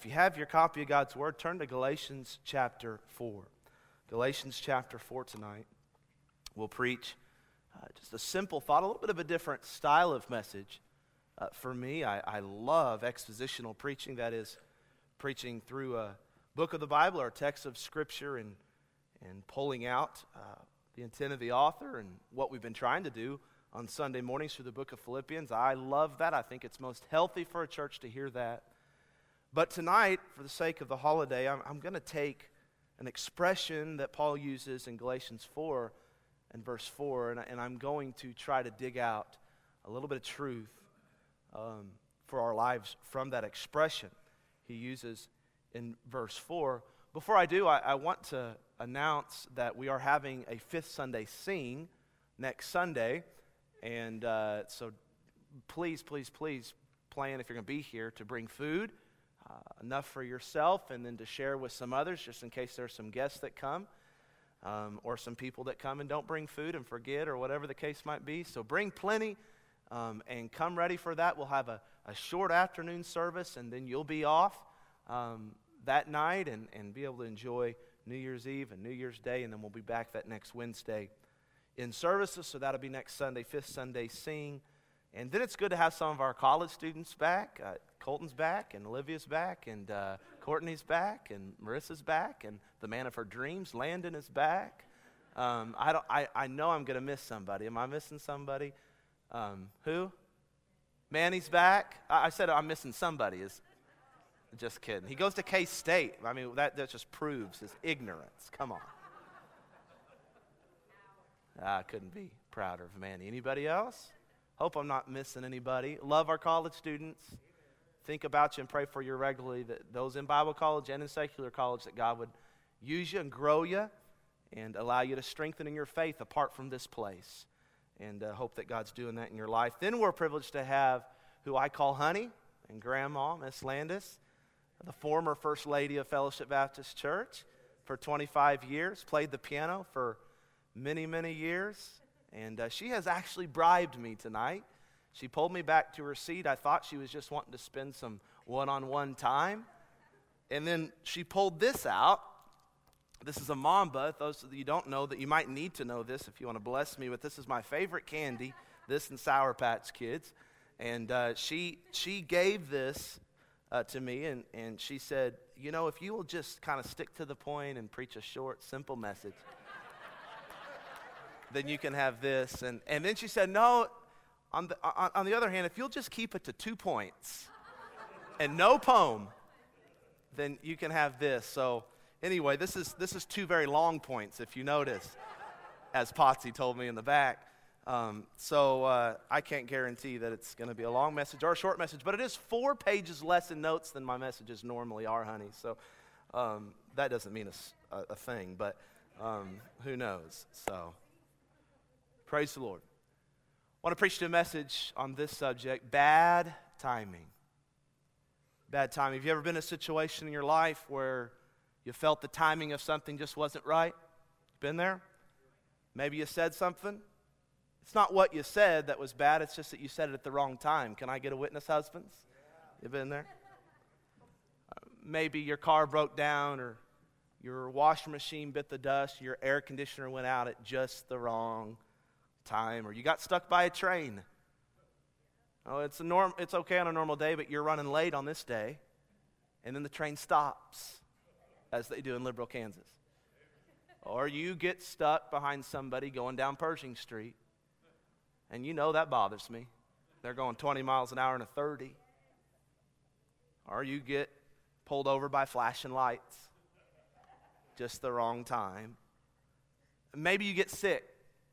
if you have your copy of God's Word, turn to Galatians chapter 4. Galatians chapter 4 tonight. We'll preach uh, just a simple thought, a little bit of a different style of message. Uh, for me, I, I love expositional preaching, that is, preaching through a book of the Bible or a text of Scripture and, and pulling out uh, the intent of the author and what we've been trying to do on Sunday mornings through the book of Philippians. I love that. I think it's most healthy for a church to hear that. But tonight, for the sake of the holiday, I'm, I'm going to take an expression that Paul uses in Galatians 4 and verse 4, and, and I'm going to try to dig out a little bit of truth um, for our lives from that expression he uses in verse 4. Before I do, I, I want to announce that we are having a fifth Sunday sing next Sunday. And uh, so please, please, please plan if you're going to be here to bring food, uh, enough for yourself, and then to share with some others just in case there's some guests that come. Um, or some people that come and don't bring food and forget, or whatever the case might be. So bring plenty um, and come ready for that. We'll have a, a short afternoon service, and then you'll be off um, that night and, and be able to enjoy New Year's Eve and New Year's Day, and then we'll be back that next Wednesday in services. So that'll be next Sunday, fifth Sunday, sing. And then it's good to have some of our college students back. Uh, Colton's back, and Olivia's back, and uh, Courtney's back, and Marissa's back, and the man of her dreams, Landon, is back. Um, I, don't, I, I know I'm going to miss somebody. Am I missing somebody? Um, who? Manny's back. I, I, said I'm missing somebody. Is just kidding. He goes to K State. I mean, that, that just proves his ignorance. Come on. I couldn't be prouder of Manny. Anybody else? Hope I'm not missing anybody. Love our college students. Think about you and pray for you regularly. That those in Bible college and in secular college, that God would use you and grow you and allow you to strengthen in your faith apart from this place. And uh, hope that God's doing that in your life. Then we're privileged to have who I call Honey and Grandma, Miss Landis, the former First Lady of Fellowship Baptist Church for 25 years, played the piano for many, many years. And uh, she has actually bribed me tonight. She pulled me back to her seat. I thought she was just wanting to spend some one on one time. And then she pulled this out. This is a Mamba. Those of you don't know that you might need to know this if you want to bless me with this is my favorite candy, this and Sour Patch Kids. And uh, she, she gave this uh, to me, and, and she said, You know, if you will just kind of stick to the point and preach a short, simple message then you can have this. And, and then she said, No, on the, on, on the other hand, if you'll just keep it to two points and no poem, then you can have this. So, anyway, this is, this is two very long points, if you notice, as Potsy told me in the back. Um, so uh, I can't guarantee that it's going to be a long message or a short message, but it is four pages less in notes than my messages normally are, honey. So um, that doesn't mean a, a, a thing, but um, who knows? So. Praise the Lord. I want to preach to a message on this subject bad timing. Bad timing. Have you ever been in a situation in your life where you felt the timing of something just wasn't right? Been there? Maybe you said something. It's not what you said that was bad, it's just that you said it at the wrong time. Can I get a witness, husbands? You've been there? Uh, maybe your car broke down or your washing machine bit the dust, your air conditioner went out at just the wrong time, or you got stuck by a train. Oh, it's, a norm, it's okay on a normal day, but you're running late on this day, and then the train stops, as they do in Liberal, Kansas. Or you get stuck behind somebody going down Pershing Street, and you know that bothers me. They're going 20 miles an hour and a 30. Or you get pulled over by flashing lights, just the wrong time. Maybe you get sick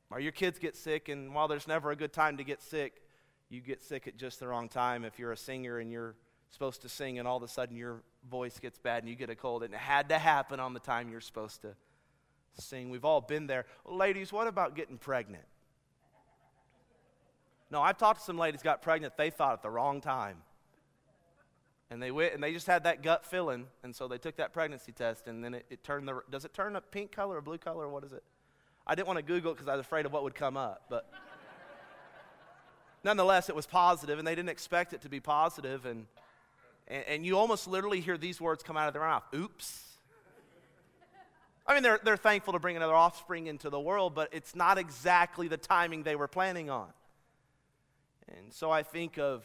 or your kids get sick, and while there's never a good time to get sick, you get sick at just the wrong time. If you're a singer and you're supposed to sing, and all of a sudden your voice gets bad and you get a cold, and it had to happen on the time you're supposed to sing. We've all been there. Ladies, what about getting pregnant? No, I've talked to some ladies got pregnant, they thought at the wrong time. And they went and they just had that gut feeling, and so they took that pregnancy test, and then it, it turned the does it turn a pink color or blue color or what is it? I didn't want to Google it because I was afraid of what would come up. But nonetheless, it was positive, and they didn't expect it to be positive. And, and, and you almost literally hear these words come out of their mouth Oops. I mean, they're, they're thankful to bring another offspring into the world, but it's not exactly the timing they were planning on. And so I think of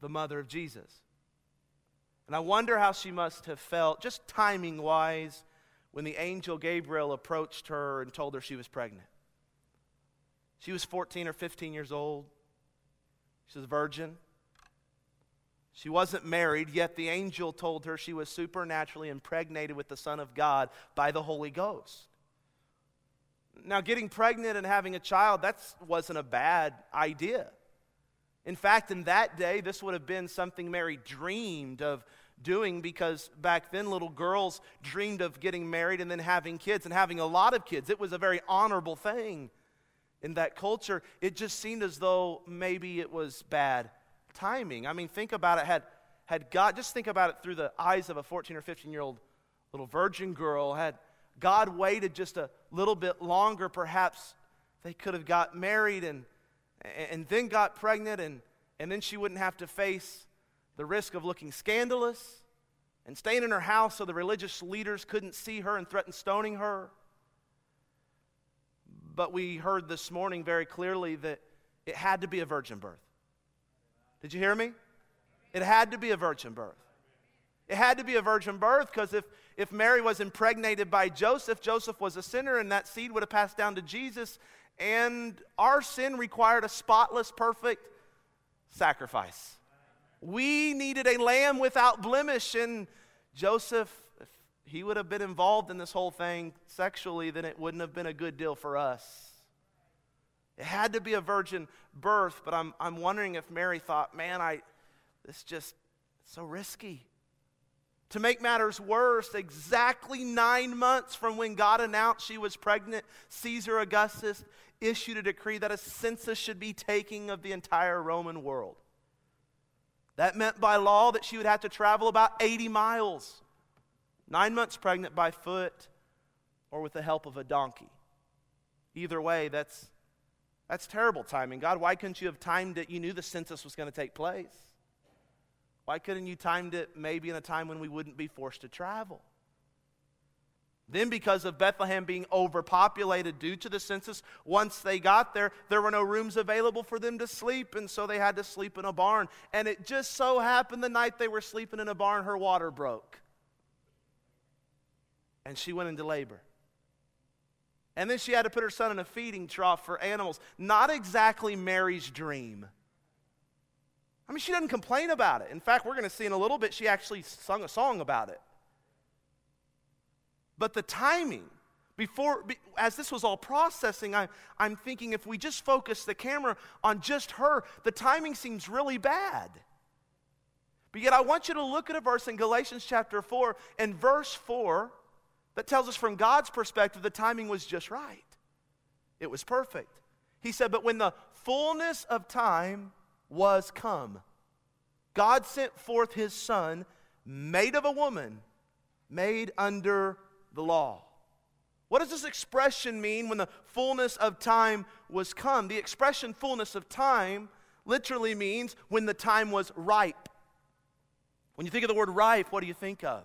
the mother of Jesus. And I wonder how she must have felt, just timing wise, when the angel Gabriel approached her and told her she was pregnant. She was 14 or 15 years old. She was a virgin. She wasn't married, yet the angel told her she was supernaturally impregnated with the Son of God by the Holy Ghost. Now, getting pregnant and having a child, that wasn't a bad idea. In fact, in that day, this would have been something Mary dreamed of doing because back then little girls dreamed of getting married and then having kids and having a lot of kids. It was a very honorable thing in that culture. It just seemed as though maybe it was bad timing. I mean, think about it. Had, had God, just think about it through the eyes of a 14 or 15 year old little virgin girl. Had God waited just a little bit longer, perhaps they could have got married and, and then got pregnant, and, and then she wouldn't have to face the risk of looking scandalous and staying in her house so the religious leaders couldn't see her and threaten stoning her. But we heard this morning very clearly that it had to be a virgin birth. Did you hear me? It had to be a virgin birth. It had to be a virgin birth because if, if Mary was impregnated by Joseph, Joseph was a sinner, and that seed would have passed down to Jesus. And our sin required a spotless, perfect sacrifice. We needed a lamb without blemish, and Joseph, if he would have been involved in this whole thing sexually, then it wouldn't have been a good deal for us. It had to be a virgin birth, but I'm, I'm wondering if Mary thought, man, I, this just so risky. To make matters worse, exactly nine months from when God announced she was pregnant, Caesar Augustus issued a decree that a census should be taken of the entire Roman world. That meant by law that she would have to travel about 80 miles, nine months pregnant by foot or with the help of a donkey. Either way, that's that's terrible timing. God, why couldn't you have timed it? You knew the census was going to take place. Why couldn't you timed it maybe in a time when we wouldn't be forced to travel? Then, because of Bethlehem being overpopulated due to the census, once they got there, there were no rooms available for them to sleep, and so they had to sleep in a barn. And it just so happened the night they were sleeping in a barn, her water broke. And she went into labor. And then she had to put her son in a feeding trough for animals. Not exactly Mary's dream. I mean, she doesn't complain about it. In fact, we're going to see in a little bit, she actually sung a song about it. But the timing, before, as this was all processing, I, I'm thinking if we just focus the camera on just her, the timing seems really bad. But yet, I want you to look at a verse in Galatians chapter 4, and verse 4 that tells us from God's perspective the timing was just right. It was perfect. He said, But when the fullness of time was come, God sent forth his son, made of a woman, made under the law. What does this expression mean when the fullness of time was come? The expression fullness of time literally means when the time was ripe. When you think of the word ripe, what do you think of?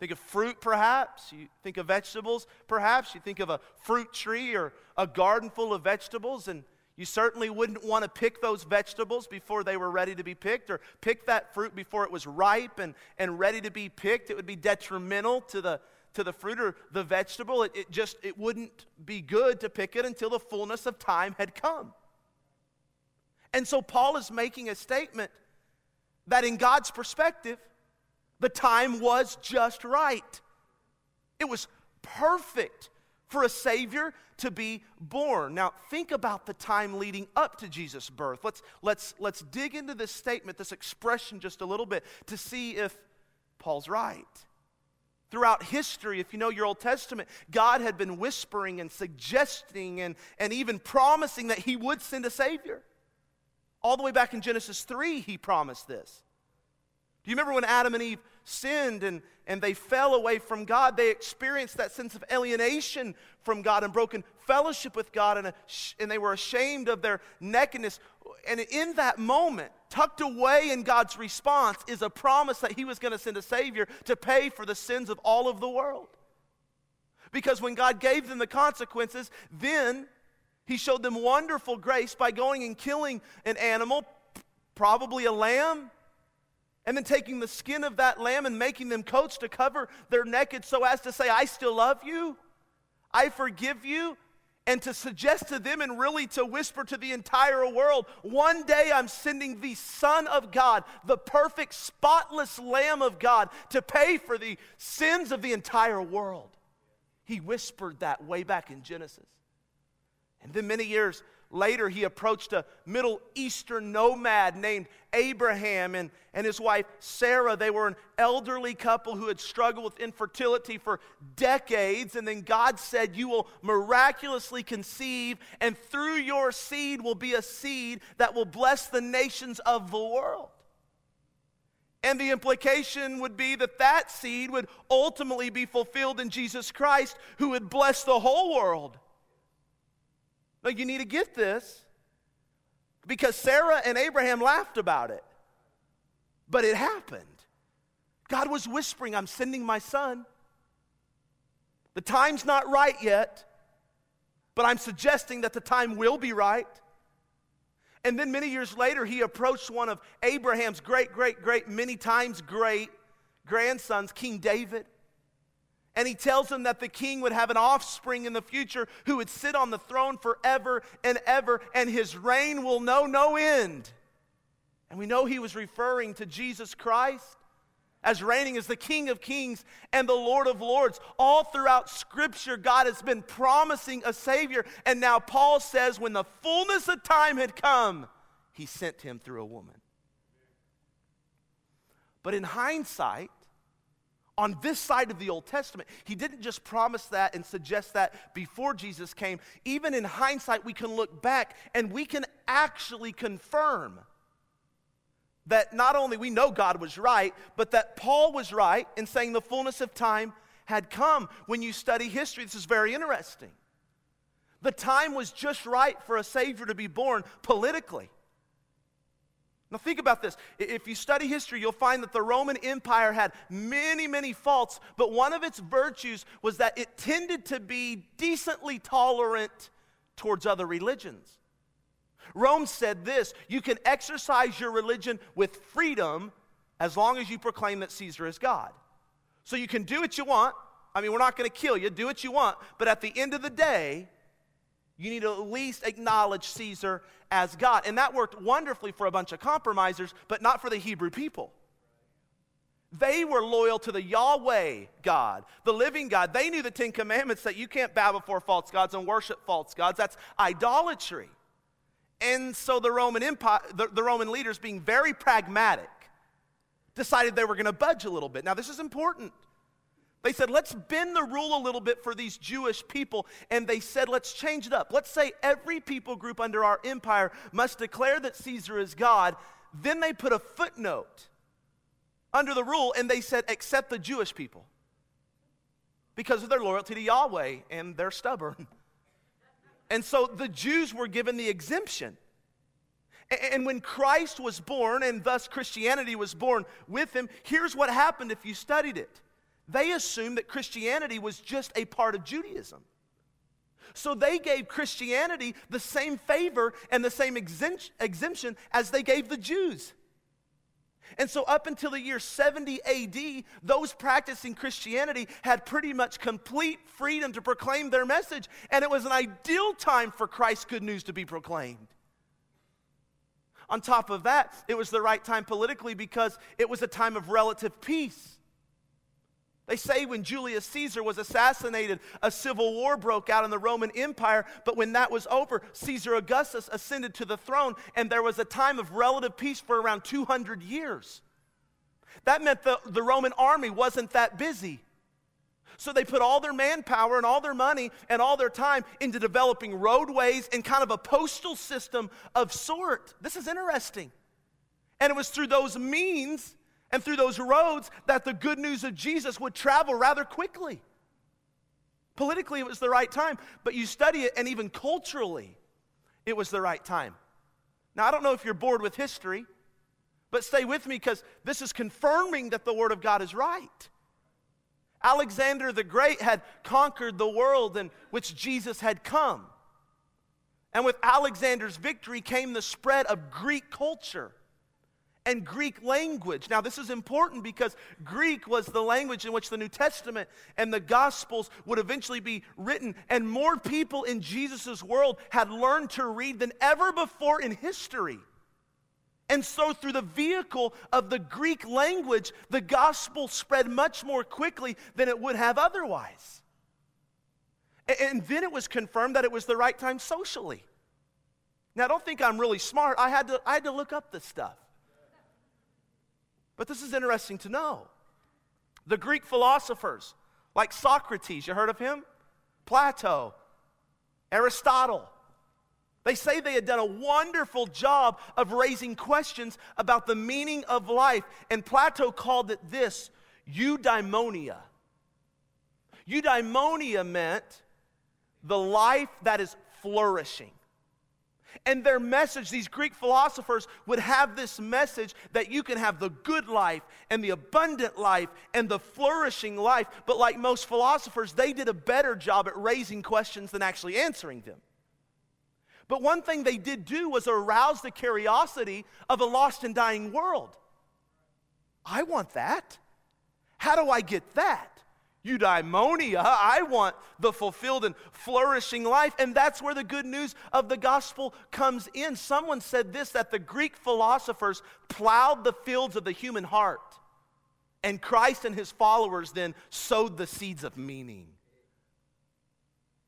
Think of fruit, perhaps. You think of vegetables, perhaps. You think of a fruit tree or a garden full of vegetables, and you certainly wouldn't want to pick those vegetables before they were ready to be picked, or pick that fruit before it was ripe and, and ready to be picked. It would be detrimental to the, to the fruit or the vegetable. It, it just it wouldn't be good to pick it until the fullness of time had come. And so Paul is making a statement that in God's perspective, the time was just right. It was perfect for a Savior to be born. Now, think about the time leading up to Jesus' birth. Let's, let's, let's dig into this statement, this expression, just a little bit to see if Paul's right. Throughout history, if you know your Old Testament, God had been whispering and suggesting and, and even promising that He would send a Savior. All the way back in Genesis 3, He promised this. Do you remember when Adam and Eve sinned and, and they fell away from God? They experienced that sense of alienation from God and broken fellowship with God and, a, and they were ashamed of their nakedness. And in that moment, tucked away in God's response, is a promise that He was going to send a Savior to pay for the sins of all of the world. Because when God gave them the consequences, then He showed them wonderful grace by going and killing an animal, probably a lamb, and then taking the skin of that lamb and making them coats to cover their naked so as to say, I still love you, I forgive you, and to suggest to them and really to whisper to the entire world, one day I'm sending the Son of God, the perfect, spotless Lamb of God, to pay for the sins of the entire world. He whispered that way back in Genesis. And then many years later, he approached a Middle Eastern nomad named Abraham and, and his wife Sarah. They were an elderly couple who had struggled with infertility for decades. And then God said, You will miraculously conceive, and through your seed will be a seed that will bless the nations of the world. And the implication would be that that seed would ultimately be fulfilled in Jesus Christ, who would bless the whole world. Now, you need to get this because Sarah and Abraham laughed about it, but it happened. God was whispering, I'm sending my son. The time's not right yet, but I'm suggesting that the time will be right. And then many years later, he approached one of Abraham's great, great, great, many times great grandsons, King David. And he tells him that the king would have an offspring in the future who would sit on the throne forever and ever, and his reign will know no end. And we know he was referring to Jesus Christ as reigning as the King of Kings and the Lord of Lords. All throughout Scripture, God has been promising a Savior. And now Paul says, when the fullness of time had come, he sent him through a woman. But in hindsight, on this side of the Old Testament, he didn't just promise that and suggest that before Jesus came. Even in hindsight, we can look back and we can actually confirm that not only we know God was right, but that Paul was right in saying the fullness of time had come. When you study history, this is very interesting. The time was just right for a Savior to be born politically. Now, think about this. If you study history, you'll find that the Roman Empire had many, many faults, but one of its virtues was that it tended to be decently tolerant towards other religions. Rome said this you can exercise your religion with freedom as long as you proclaim that Caesar is God. So you can do what you want. I mean, we're not going to kill you, do what you want. But at the end of the day, you need to at least acknowledge Caesar as God. And that worked wonderfully for a bunch of compromisers, but not for the Hebrew people. They were loyal to the Yahweh God, the living God. They knew the Ten Commandments that you can't bow before false gods and worship false gods. That's idolatry. And so the Roman Empire, the, the Roman leaders, being very pragmatic, decided they were going to budge a little bit. Now, this is important. They said, let's bend the rule a little bit for these Jewish people. And they said, let's change it up. Let's say every people group under our empire must declare that Caesar is God. Then they put a footnote under the rule and they said, except the Jewish people because of their loyalty to Yahweh and they're stubborn. And so the Jews were given the exemption. And when Christ was born, and thus Christianity was born with him, here's what happened if you studied it. They assumed that Christianity was just a part of Judaism. So they gave Christianity the same favor and the same exemption as they gave the Jews. And so, up until the year 70 AD, those practicing Christianity had pretty much complete freedom to proclaim their message. And it was an ideal time for Christ's good news to be proclaimed. On top of that, it was the right time politically because it was a time of relative peace. They say when Julius Caesar was assassinated, a civil war broke out in the Roman Empire. But when that was over, Caesar Augustus ascended to the throne, and there was a time of relative peace for around 200 years. That meant the, the Roman army wasn't that busy. So they put all their manpower and all their money and all their time into developing roadways and kind of a postal system of sort. This is interesting. And it was through those means and through those roads that the good news of Jesus would travel rather quickly. Politically, it was the right time, but you study it, and even culturally, it was the right time. Now, I don't know if you're bored with history, but stay with me because this is confirming that the Word of God is right. Alexander the Great had conquered the world in which Jesus had come. And with Alexander's victory came the spread of Greek culture and Greek language. Now, this is important because Greek was the language in which the New Testament and the Gospels would eventually be written, and more people in Jesus' world had learned to read than ever before in history. And so, through the vehicle of the Greek language, the gospel spread much more quickly than it would have otherwise. And then it was confirmed that it was the right time socially. Now, don't think I'm really smart. I had to, I had to look up this stuff. But this is interesting to know. The Greek philosophers, like Socrates, you heard of him? Plato, Aristotle. They say they had done a wonderful job of raising questions about the meaning of life. And Plato called it this eudaimonia. Eudaimonia meant the life that is flourishing. And their message, these Greek philosophers would have this message that you can have the good life and the abundant life and the flourishing life. But like most philosophers, they did a better job at raising questions than actually answering them. But one thing they did do was arouse the curiosity of a lost and dying world. I want that. How do I get that? Eudaimonia. I want the fulfilled and flourishing life. And that's where the good news of the gospel comes in. Someone said this that the Greek philosophers plowed the fields of the human heart, and Christ and his followers then sowed the seeds of meaning.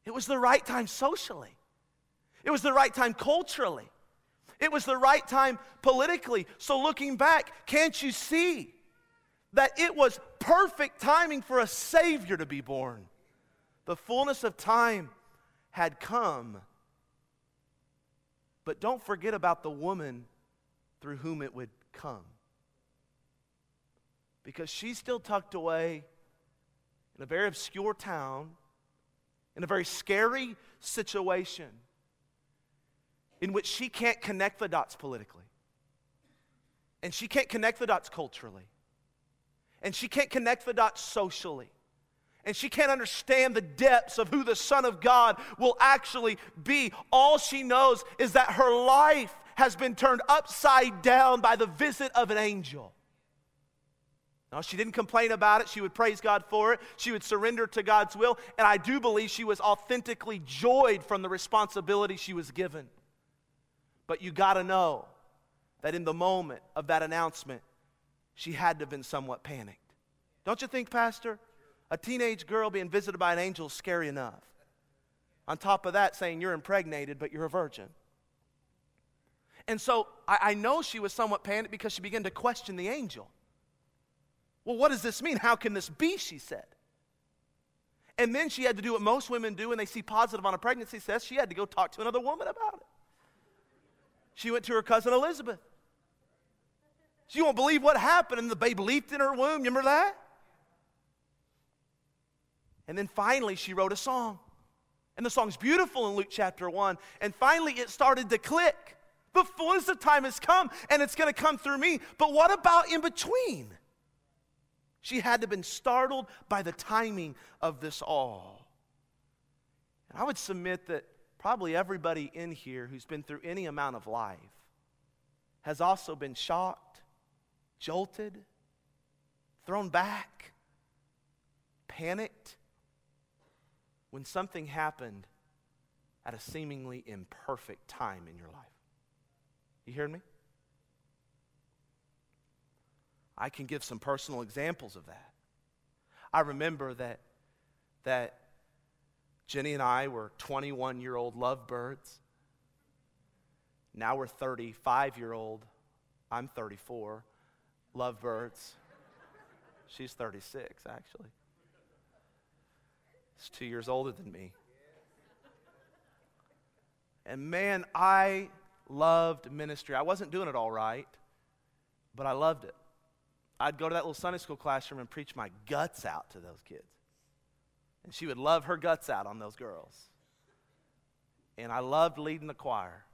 It was the right time socially, it was the right time culturally, it was the right time politically. So, looking back, can't you see? that it was perfect timing for a Savior to be born. The fullness of time had come. But don't forget about the woman through whom it would come. Because she's still tucked away in a very obscure town, in a very scary situation, in which she can't connect the dots politically, and she can't connect the dots culturally and she can't connect the dots socially. And she can't understand the depths of who the Son of God will actually be. All she knows is that her life has been turned upside down by the visit of an angel. Now, she didn't complain about it. She would praise God for it. She would surrender to God's will. And I do believe she was authentically joyed from the responsibility she was given. But you got to know that in the moment of that announcement, she had to have been somewhat panicked. Don't you think, Pastor? A teenage girl being visited by an angel is scary enough. On top of that, saying you're impregnated, but you're a virgin. And so I, I know she was somewhat panicked because she began to question the angel. Well, what does this mean? How can this be? She said. And then she had to do what most women do when they see positive on a pregnancy test. She had to go talk to another woman about it. She went to her cousin Elizabeth. She won't believe what happened, and the baby leaped in her womb. You remember that? And then finally, she wrote a song. And the song's beautiful in Luke chapter 1. And finally, it started to click. The fullness of time has come, and it's going to come through me. But what about in between? She had to have been startled by the timing of this all. And I would submit that probably everybody in here who's been through any amount of life has also been shocked jolted, thrown back, panicked when something happened at a seemingly imperfect time in your life. You hearing me? I can give some personal examples of that. I remember that, that Jenny and I were 21 year old lovebirds. Now we're 35 year old. I'm 34 lovebirds. She's 36, actually. She's two years older than me. And man, I loved ministry. I wasn't doing it all right, but I loved it. I'd go to that little Sunday school classroom and preach my guts out to those kids. And she would love her guts out on those girls. And I loved leading the choir.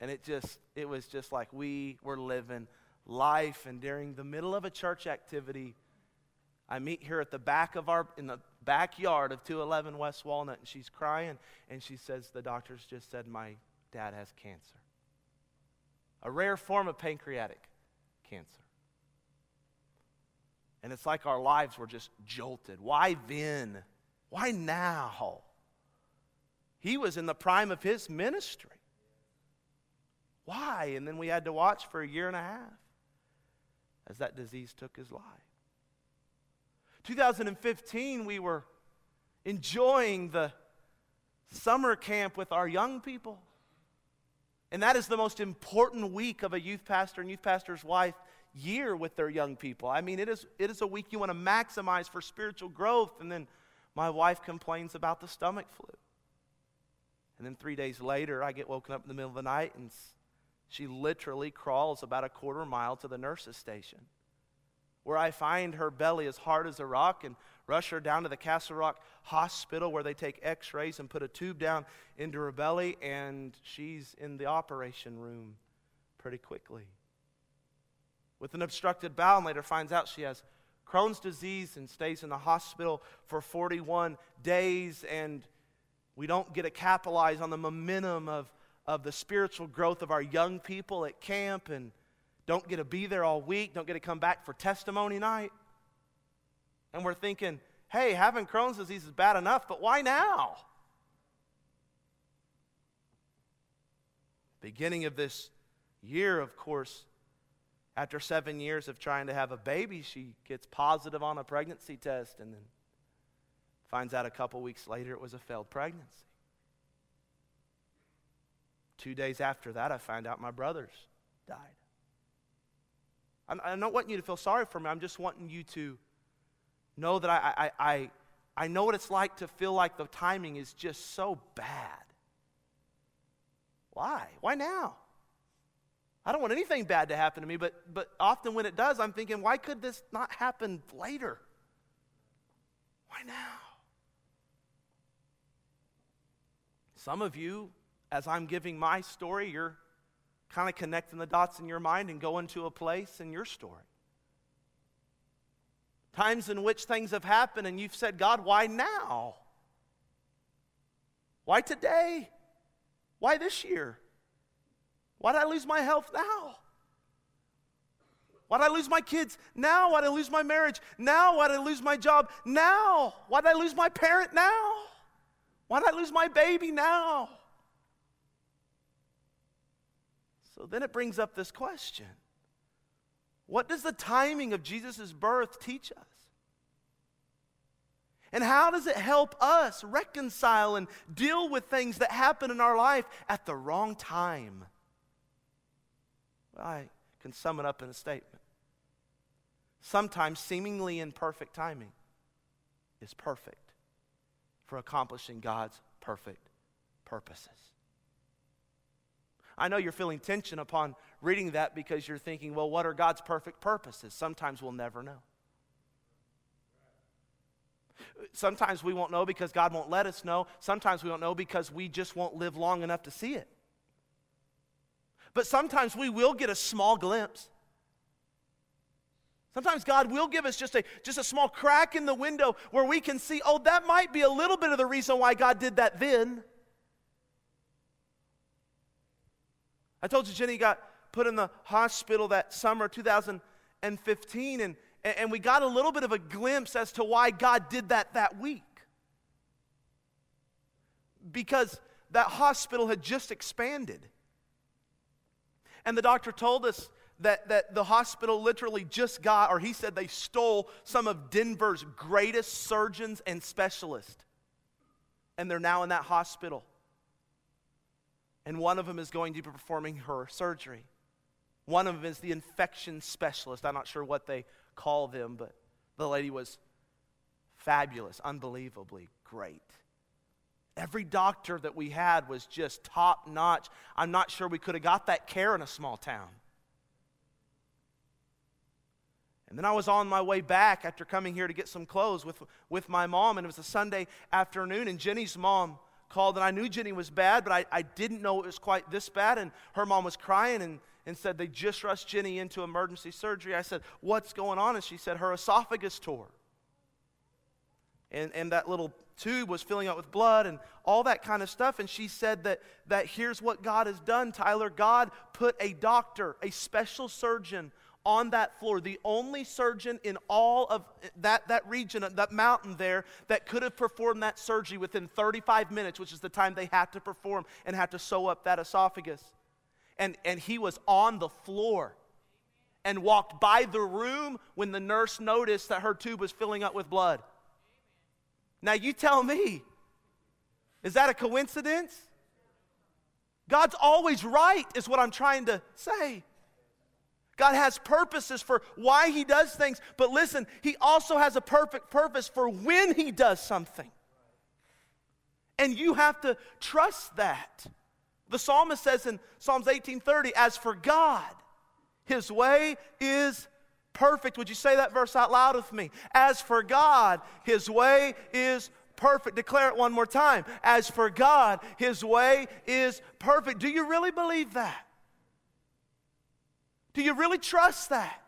And it just, it was just like we were living life. And during the middle of a church activity, I meet her at the back of our, in the backyard of 211 West Walnut, and she's crying. And she says, The doctors just said my dad has cancer, a rare form of pancreatic cancer. And it's like our lives were just jolted. Why then? Why now? He was in the prime of his ministry. Why? And then we had to watch for a year and a half as that disease took his life. 2015, we were enjoying the summer camp with our young people. And that is the most important week of a youth pastor and youth pastor's wife year with their young people. I mean, it is, it is a week you want to maximize for spiritual growth. And then my wife complains about the stomach flu. And then three days later, I get woken up in the middle of the night and she literally crawls about a quarter mile to the nurse's station where I find her belly as hard as a rock and rush her down to the Castle Rock Hospital where they take x rays and put a tube down into her belly, and she's in the operation room pretty quickly. With an obstructed bowel, and later finds out she has Crohn's disease and stays in the hospital for 41 days, and we don't get to capitalize on the momentum of, of the spiritual growth of our young people at camp and don't get to be there all week, don't get to come back for testimony night. And we're thinking, hey, having Crohn's disease is bad enough, but why now? Beginning of this year, of course, after seven years of trying to have a baby, she gets positive on a pregnancy test and then finds out a couple weeks later it was a failed pregnancy. Two days after that, I find out my brothers died. I'm, I don't wanting you to feel sorry for me. I'm just wanting you to know that I, I, I, I know what it's like to feel like the timing is just so bad. Why? Why now? I don't want anything bad to happen to me, but, but often when it does, I'm thinking, why could this not happen later? Why now? Some of you, as I'm giving my story, you're kind of connecting the dots in your mind and going to a place in your story. Times in which things have happened and you've said, God, why now? Why today? Why this year? Why did I lose my health now? Why did I lose my kids? Now? Why did I lose my marriage? Now? Why did I lose my job? Now? Why did I lose my parent? Now? Why did I lose my baby? Now? So then it brings up this question What does the timing of Jesus' birth teach us? And how does it help us reconcile and deal with things that happen in our life at the wrong time? Well, I can sum it up in a statement. Sometimes seemingly imperfect timing is perfect for accomplishing God's perfect purposes. I know you're feeling tension upon reading that because you're thinking, well, what are God's perfect purposes? Sometimes we'll never know. Sometimes we won't know because God won't let us know. Sometimes we won't know because we just won't live long enough to see it. But sometimes we will get a small glimpse. Sometimes God will give us just a, just a small crack in the window where we can see, oh, that might be a little bit of the reason why God did that then. I told you Jenny got put in the hospital that summer 2015, and, and we got a little bit of a glimpse as to why God did that that week. Because that hospital had just expanded. And the doctor told us that, that the hospital literally just got, or he said they stole some of Denver's greatest surgeons and specialists. And they're now in that hospital and one of them is going to be performing her surgery. One of them is the infection specialist. I'm not sure what they call them, but the lady was fabulous, unbelievably great. Every doctor that we had was just top notch. I'm not sure we could have got that care in a small town. And then I was on my way back after coming here to get some clothes with, with my mom, and it was a Sunday afternoon, and Jenny's mom called, and I knew Jenny was bad, but I, I didn't know it was quite this bad, and her mom was crying and, and said they just rushed Jenny into emergency surgery. I said, What's going on? And she said, Her esophagus tore. And, and that little tube was filling up with blood and all that kind of stuff. And she said that, that here's what God has done, Tyler. God put a doctor, a special surgeon on that floor, the only surgeon in all of that, that region, that mountain there, that could have performed that surgery within 35 minutes, which is the time they had to perform and had to sew up that esophagus. And, and he was on the floor and walked by the room when the nurse noticed that her tube was filling up with blood. Now, you tell me, is that a coincidence? God's always right, is what I'm trying to say. God has purposes for why He does things, but listen, He also has a perfect purpose for when He does something. And you have to trust that. The psalmist says in Psalms 18:30, as for God, His way is perfect. Would you say that verse out loud with me? As for God, His way is perfect. Declare it one more time. As for God, His way is perfect. Do you really believe that? Do you really trust that?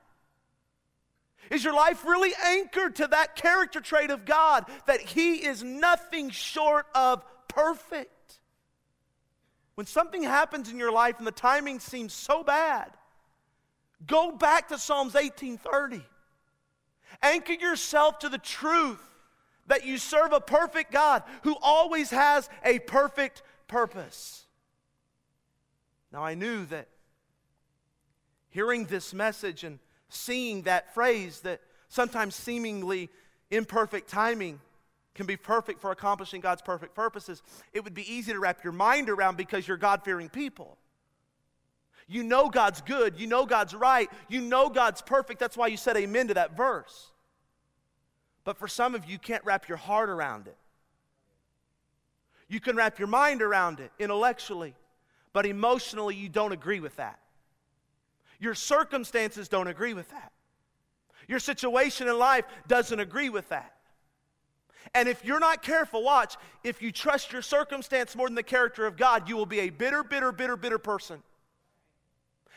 Is your life really anchored to that character trait of God that He is nothing short of perfect? When something happens in your life and the timing seems so bad, go back to Psalms 18:30. Anchor yourself to the truth that you serve a perfect God who always has a perfect purpose. Now I knew that hearing this message and seeing that phrase that sometimes seemingly imperfect timing can be perfect for accomplishing God's perfect purposes, it would be easy to wrap your mind around because you're God fearing people. You know God's good, you know God's right, you know God's perfect. That's why you said amen to that verse. But for some of you, you can't wrap your heart around it. You can wrap your mind around it intellectually, but emotionally, you don't agree with that. Your circumstances don't agree with that. Your situation in life doesn't agree with that. And if you're not careful, watch, if you trust your circumstance more than the character of God, you will be a bitter, bitter, bitter, bitter person.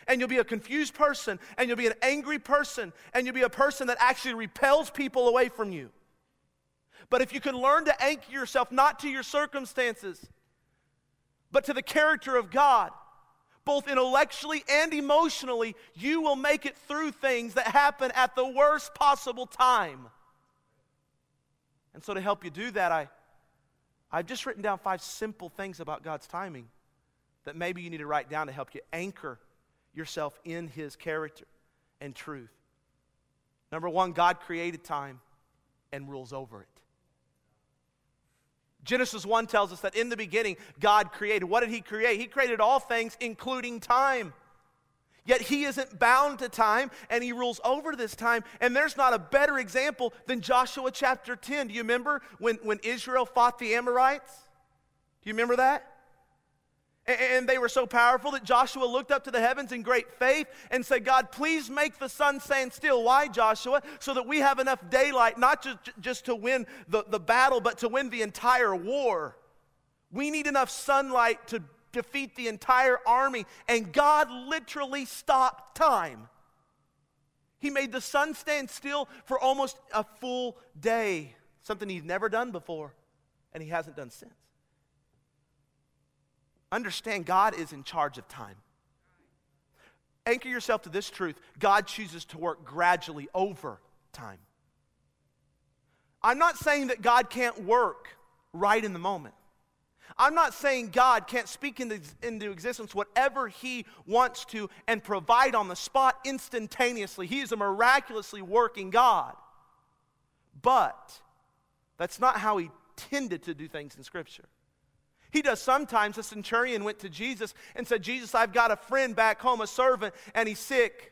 And you'll be a confused person, and you'll be an angry person, and you'll be a person that actually repels people away from you. But if you can learn to anchor yourself not to your circumstances, but to the character of God, both intellectually and emotionally, you will make it through things that happen at the worst possible time. And so, to help you do that, I, I've just written down five simple things about God's timing that maybe you need to write down to help you anchor yourself in His character and truth. Number one, God created time and rules over it. Genesis 1 tells us that in the beginning, God created. What did He create? He created all things, including time. Yet He isn't bound to time, and He rules over this time. And there's not a better example than Joshua chapter 10. Do you remember when, when Israel fought the Amorites? Do you remember that? And they were so powerful that Joshua looked up to the heavens in great faith and said, God, please make the sun stand still. Why, Joshua? So that we have enough daylight, not just, just to win the, the battle, but to win the entire war. We need enough sunlight to defeat the entire army. And God literally stopped time. He made the sun stand still for almost a full day, something he'd never done before, and he hasn't done since. Understand God is in charge of time. Anchor yourself to this truth God chooses to work gradually over time. I'm not saying that God can't work right in the moment. I'm not saying God can't speak into, into, existence whatever He wants to and provide on the spot instantaneously. He is a miraculously working God. But that's not how He tended to do things in Scripture. He does sometimes. A centurion went to Jesus and said, Jesus, I've got a friend back home, a servant, and he's sick.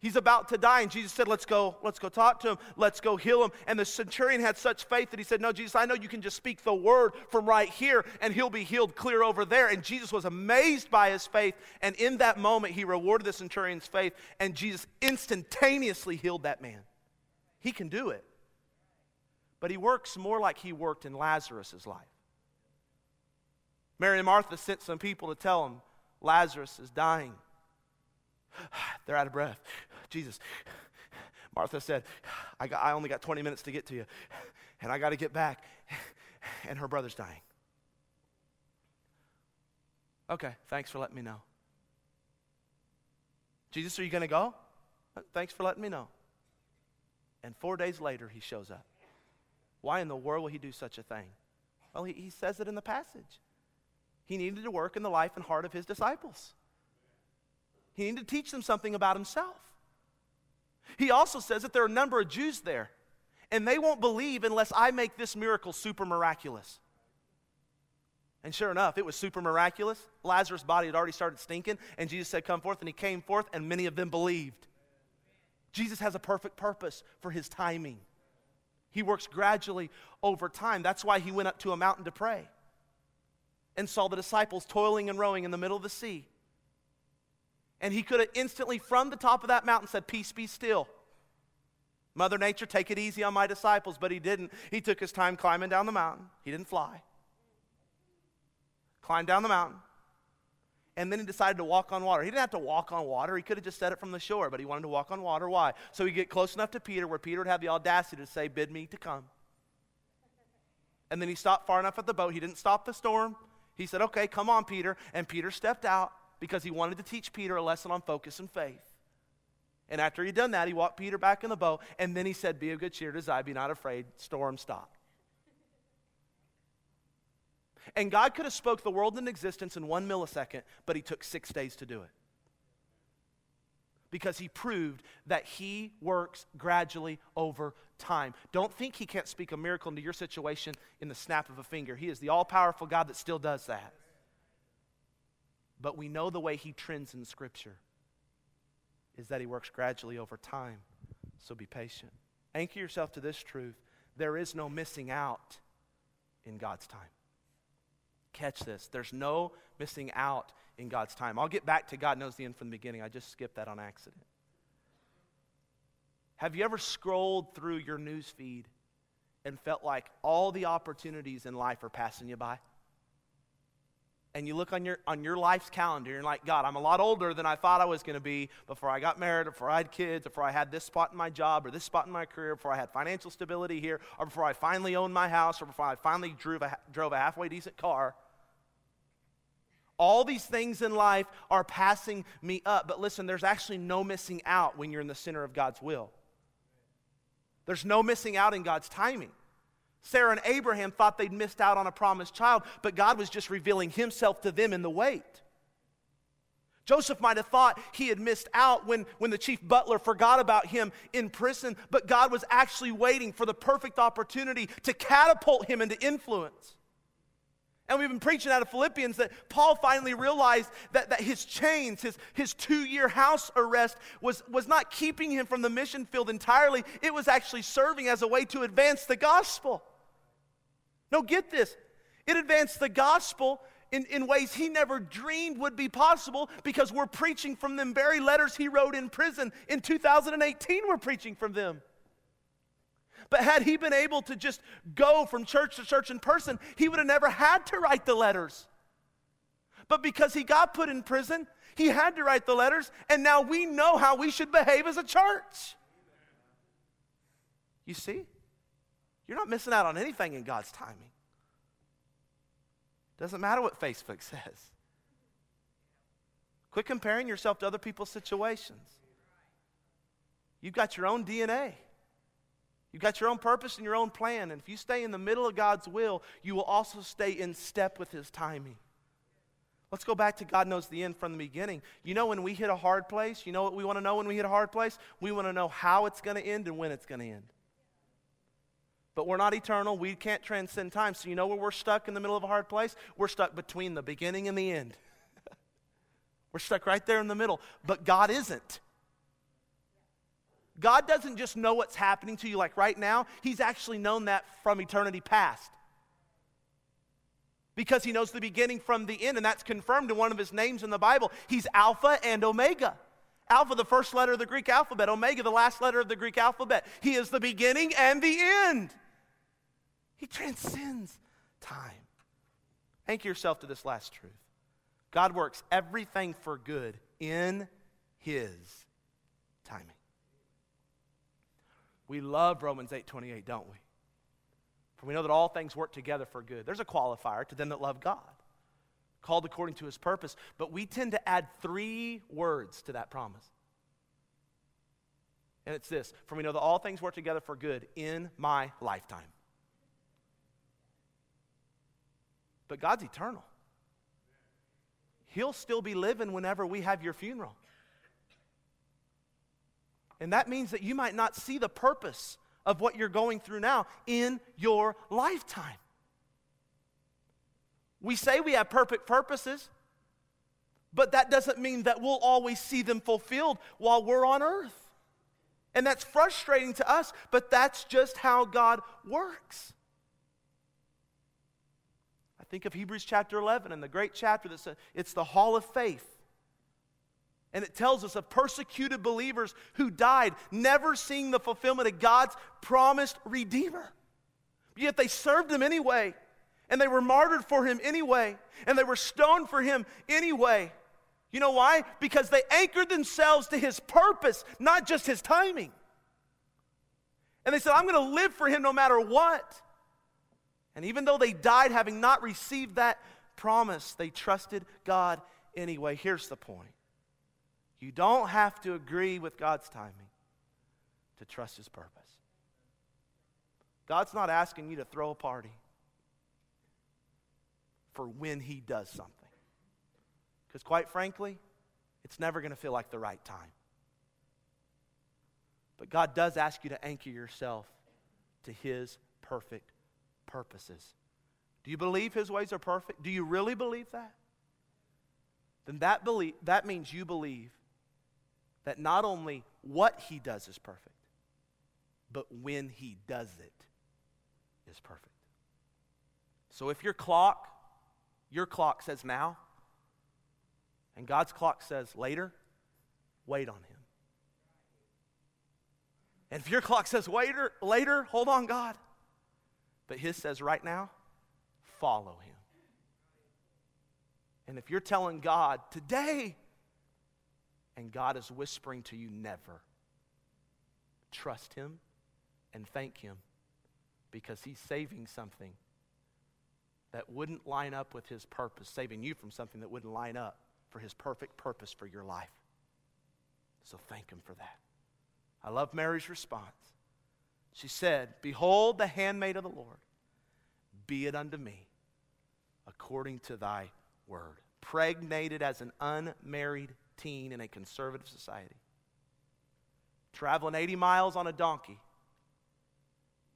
He's about to die, and Jesus said, Let's go, let's go talk to him, let's go heal him. And the centurion had such faith that he said, No, Jesus, I know you can just speak the word from right here, and he'll be healed clear over there. And Jesus was amazed by his faith, and in that moment, he rewarded the centurion's faith, and Jesus instantaneously healed that man. He can do it. But he works more like he worked in Lazarus's life. Mary and Martha sent some people to tell him Lazarus is dying. They're out of breath. Jesus, Martha said, I, got, I only got 20 minutes to get to you, and I got to get back, and her brother's dying. Okay, thanks for letting me know. Jesus, are you going to go? Thanks for letting me know. And four days later, he shows up. Why in the world will he do such a thing? Well, he, he says it in the passage. He needed to work in the life and heart of his disciples. He needed to teach them something about himself. He also says that there are a number of Jews there, and they won't believe unless I make this miracle super miraculous. And sure enough, it was super miraculous. Lazarus' body had already started stinking, and Jesus said, Come forth, and he came forth, and many of them believed. Jesus has a perfect purpose for his timing. He works gradually over time. That's why he went up to a mountain to pray and saw the disciples toiling and rowing in the middle of the sea. And he could have instantly, from the top of that mountain, said, Peace be still. Mother Nature, take it easy on my disciples. But he didn't. He took his time climbing down the mountain. He didn't fly. Climbed down the mountain. And then he decided to walk on water. He didn't have to walk on water. He could have just said it from the shore, but he wanted to walk on water. Why? So he'd get close enough to Peter where Peter would have the audacity to say, Bid me to come. And then he stopped far enough at the boat. He didn't stop the storm. He said, Okay, come on, Peter. And Peter stepped out because he wanted to teach Peter a lesson on focus and faith. And after he'd done that, he walked Peter back in the boat, and then he said, Be of good cheer, Desire, be not afraid. Storm stop. And God could have spoke the world into existence in one millisecond, but he took six days to do it. Because he proved that he works gradually over time. Don't think he can't speak a miracle into your situation in the snap of a finger. He is the all powerful God that still does that but we know the way he trends in Scripture is that he works gradually over time. So be patient. Anchor yourself to this truth there is no missing out in God's time. Catch this. There's no missing out in God's time. I'll get back to God knows the end from the beginning. I just skipped that on accident. Have you ever scrolled through your news feed and felt like all the opportunities in life are passing you by? and you look on your on your life's calendar and you're like god i'm a lot older than i thought i was going to be before i got married or before i had kids or before i had this spot in my job or this spot in my career before i had financial stability here or before i finally owned my house or before i finally drove a, drove a halfway decent car all these things in life are passing me up but listen there's actually no missing out when you're in the center of god's will there's no missing out in god's timing Sarah and Abraham thought they'd missed out on a promised child, but God was just revealing himself to them in the wait. Joseph might have thought he had missed out when, when the chief butler forgot about him in prison, but God was actually waiting for the perfect opportunity to catapult him into influence. And we've been preaching out of Philippians that Paul finally realized that, that his chains, his, his two year house arrest, was, was not keeping him from the mission field entirely. It was actually serving as a way to advance the gospel. No, get this. It advanced the gospel in, in ways he never dreamed would be possible because we're preaching from them very letters he wrote in prison. In 2018, we're preaching from them. But had he been able to just go from church to church in person, he would have never had to write the letters. But because he got put in prison, he had to write the letters, and now we know how we should behave as a church. You see? You're not missing out on anything in God's timing. Doesn't matter what Facebook says. Quit comparing yourself to other people's situations. You've got your own DNA. You've got your own purpose and your own plan. And if you stay in the middle of God's will, you will also stay in step with His timing. Let's go back to God knows the end from the beginning. You know, when we hit a hard place, you know what we want to know when we hit a hard place? We want to know how it's going to end and when it's going to end. But we're not eternal. We can't transcend time. So, you know where we're stuck in the middle of a hard place? We're stuck between the beginning and the end. we're stuck right there in the middle. But God isn't. God doesn't just know what's happening to you like right now, He's actually known that from eternity past. Because He knows the beginning from the end, and that's confirmed in one of His names in the Bible. He's Alpha and Omega. Alpha, the first letter of the Greek alphabet, Omega, the last letter of the Greek alphabet. He is the beginning and the end. He transcends time. Anchor yourself to this last truth God works everything for good in His timing. We love Romans 8 28, don't we? For we know that all things work together for good. There's a qualifier to them that love God, called according to his purpose. But we tend to add three words to that promise. And it's this For we know that all things work together for good in my lifetime. But God's eternal. He'll still be living whenever we have your funeral. And that means that you might not see the purpose of what you're going through now in your lifetime. We say we have perfect purposes, but that doesn't mean that we'll always see them fulfilled while we're on earth. And that's frustrating to us, but that's just how God works. I think of Hebrews chapter 11 and the great chapter that says it's the hall of faith. And it tells us of persecuted believers who died, never seeing the fulfillment of God's promised Redeemer. Yet they served him anyway, and they were martyred for him anyway, and they were stoned for him anyway. You know why? Because they anchored themselves to his purpose, not just his timing. And they said, I'm going to live for him no matter what. And even though they died having not received that promise, they trusted God anyway. Here's the point you don't have to agree with God's timing to trust His purpose. God's not asking you to throw a party for when He does something. Because, quite frankly, it's never going to feel like the right time. But God does ask you to anchor yourself to His perfect purposes. Do you believe His ways are perfect? Do you really believe that? Then that, believe, that means you believe that not only what he does is perfect, but when he does it is perfect. So if your clock, your clock says now, and God's clock says later, wait on him. And if your clock says later, later, hold on, God. But his says right now, follow him. And if you're telling God, today, and God is whispering to you never. Trust Him and thank Him because He's saving something that wouldn't line up with His purpose, saving you from something that wouldn't line up for His perfect purpose for your life. So thank Him for that. I love Mary's response. She said, Behold the handmaid of the Lord, be it unto me according to thy word. Pregnated as an unmarried teen in a conservative society. Traveling 80 miles on a donkey,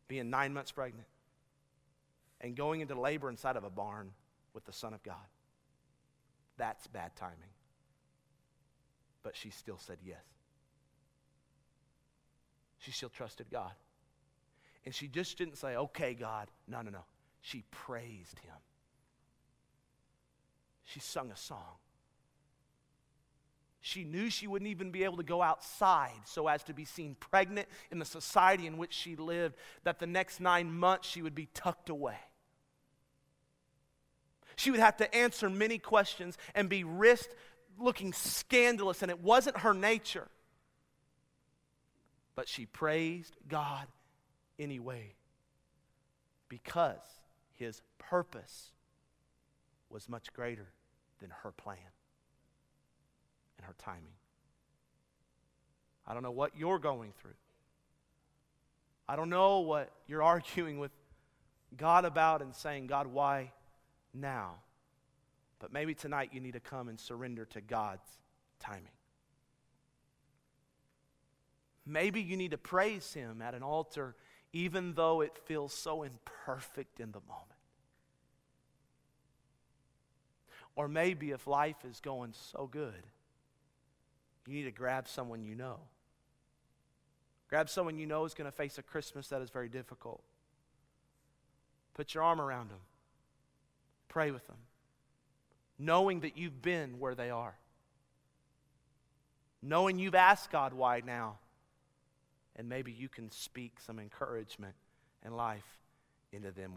being nine months pregnant, and going into labor inside of a barn with the Son of God. That's bad timing. But she still said yes. She still trusted God. And she just didn't say, okay, God. No, no, no. She praised him. She sung a song. She knew she wouldn't even be able to go outside so as to be seen pregnant in the society in which she lived, that the next nine months she would be tucked away. She would have to answer many questions and be risked looking scandalous, and it wasn't her nature. But she praised God anyway because his purpose was much greater than her plan and her timing. I don't know what you're going through. I don't know what you're arguing with God about and saying, God, why now? But maybe tonight you need to come and surrender to God's timing. Maybe you need to praise Him at an altar, even though it feels so imperfect in the moment. Or maybe if life is going so good, you need to grab someone you know Grab someone you know is going to face a Christmas that is very difficult. Put your arm around them. Pray with them, knowing that you've been where they are, knowing you've asked God why now, and maybe you can speak some encouragement and life into them.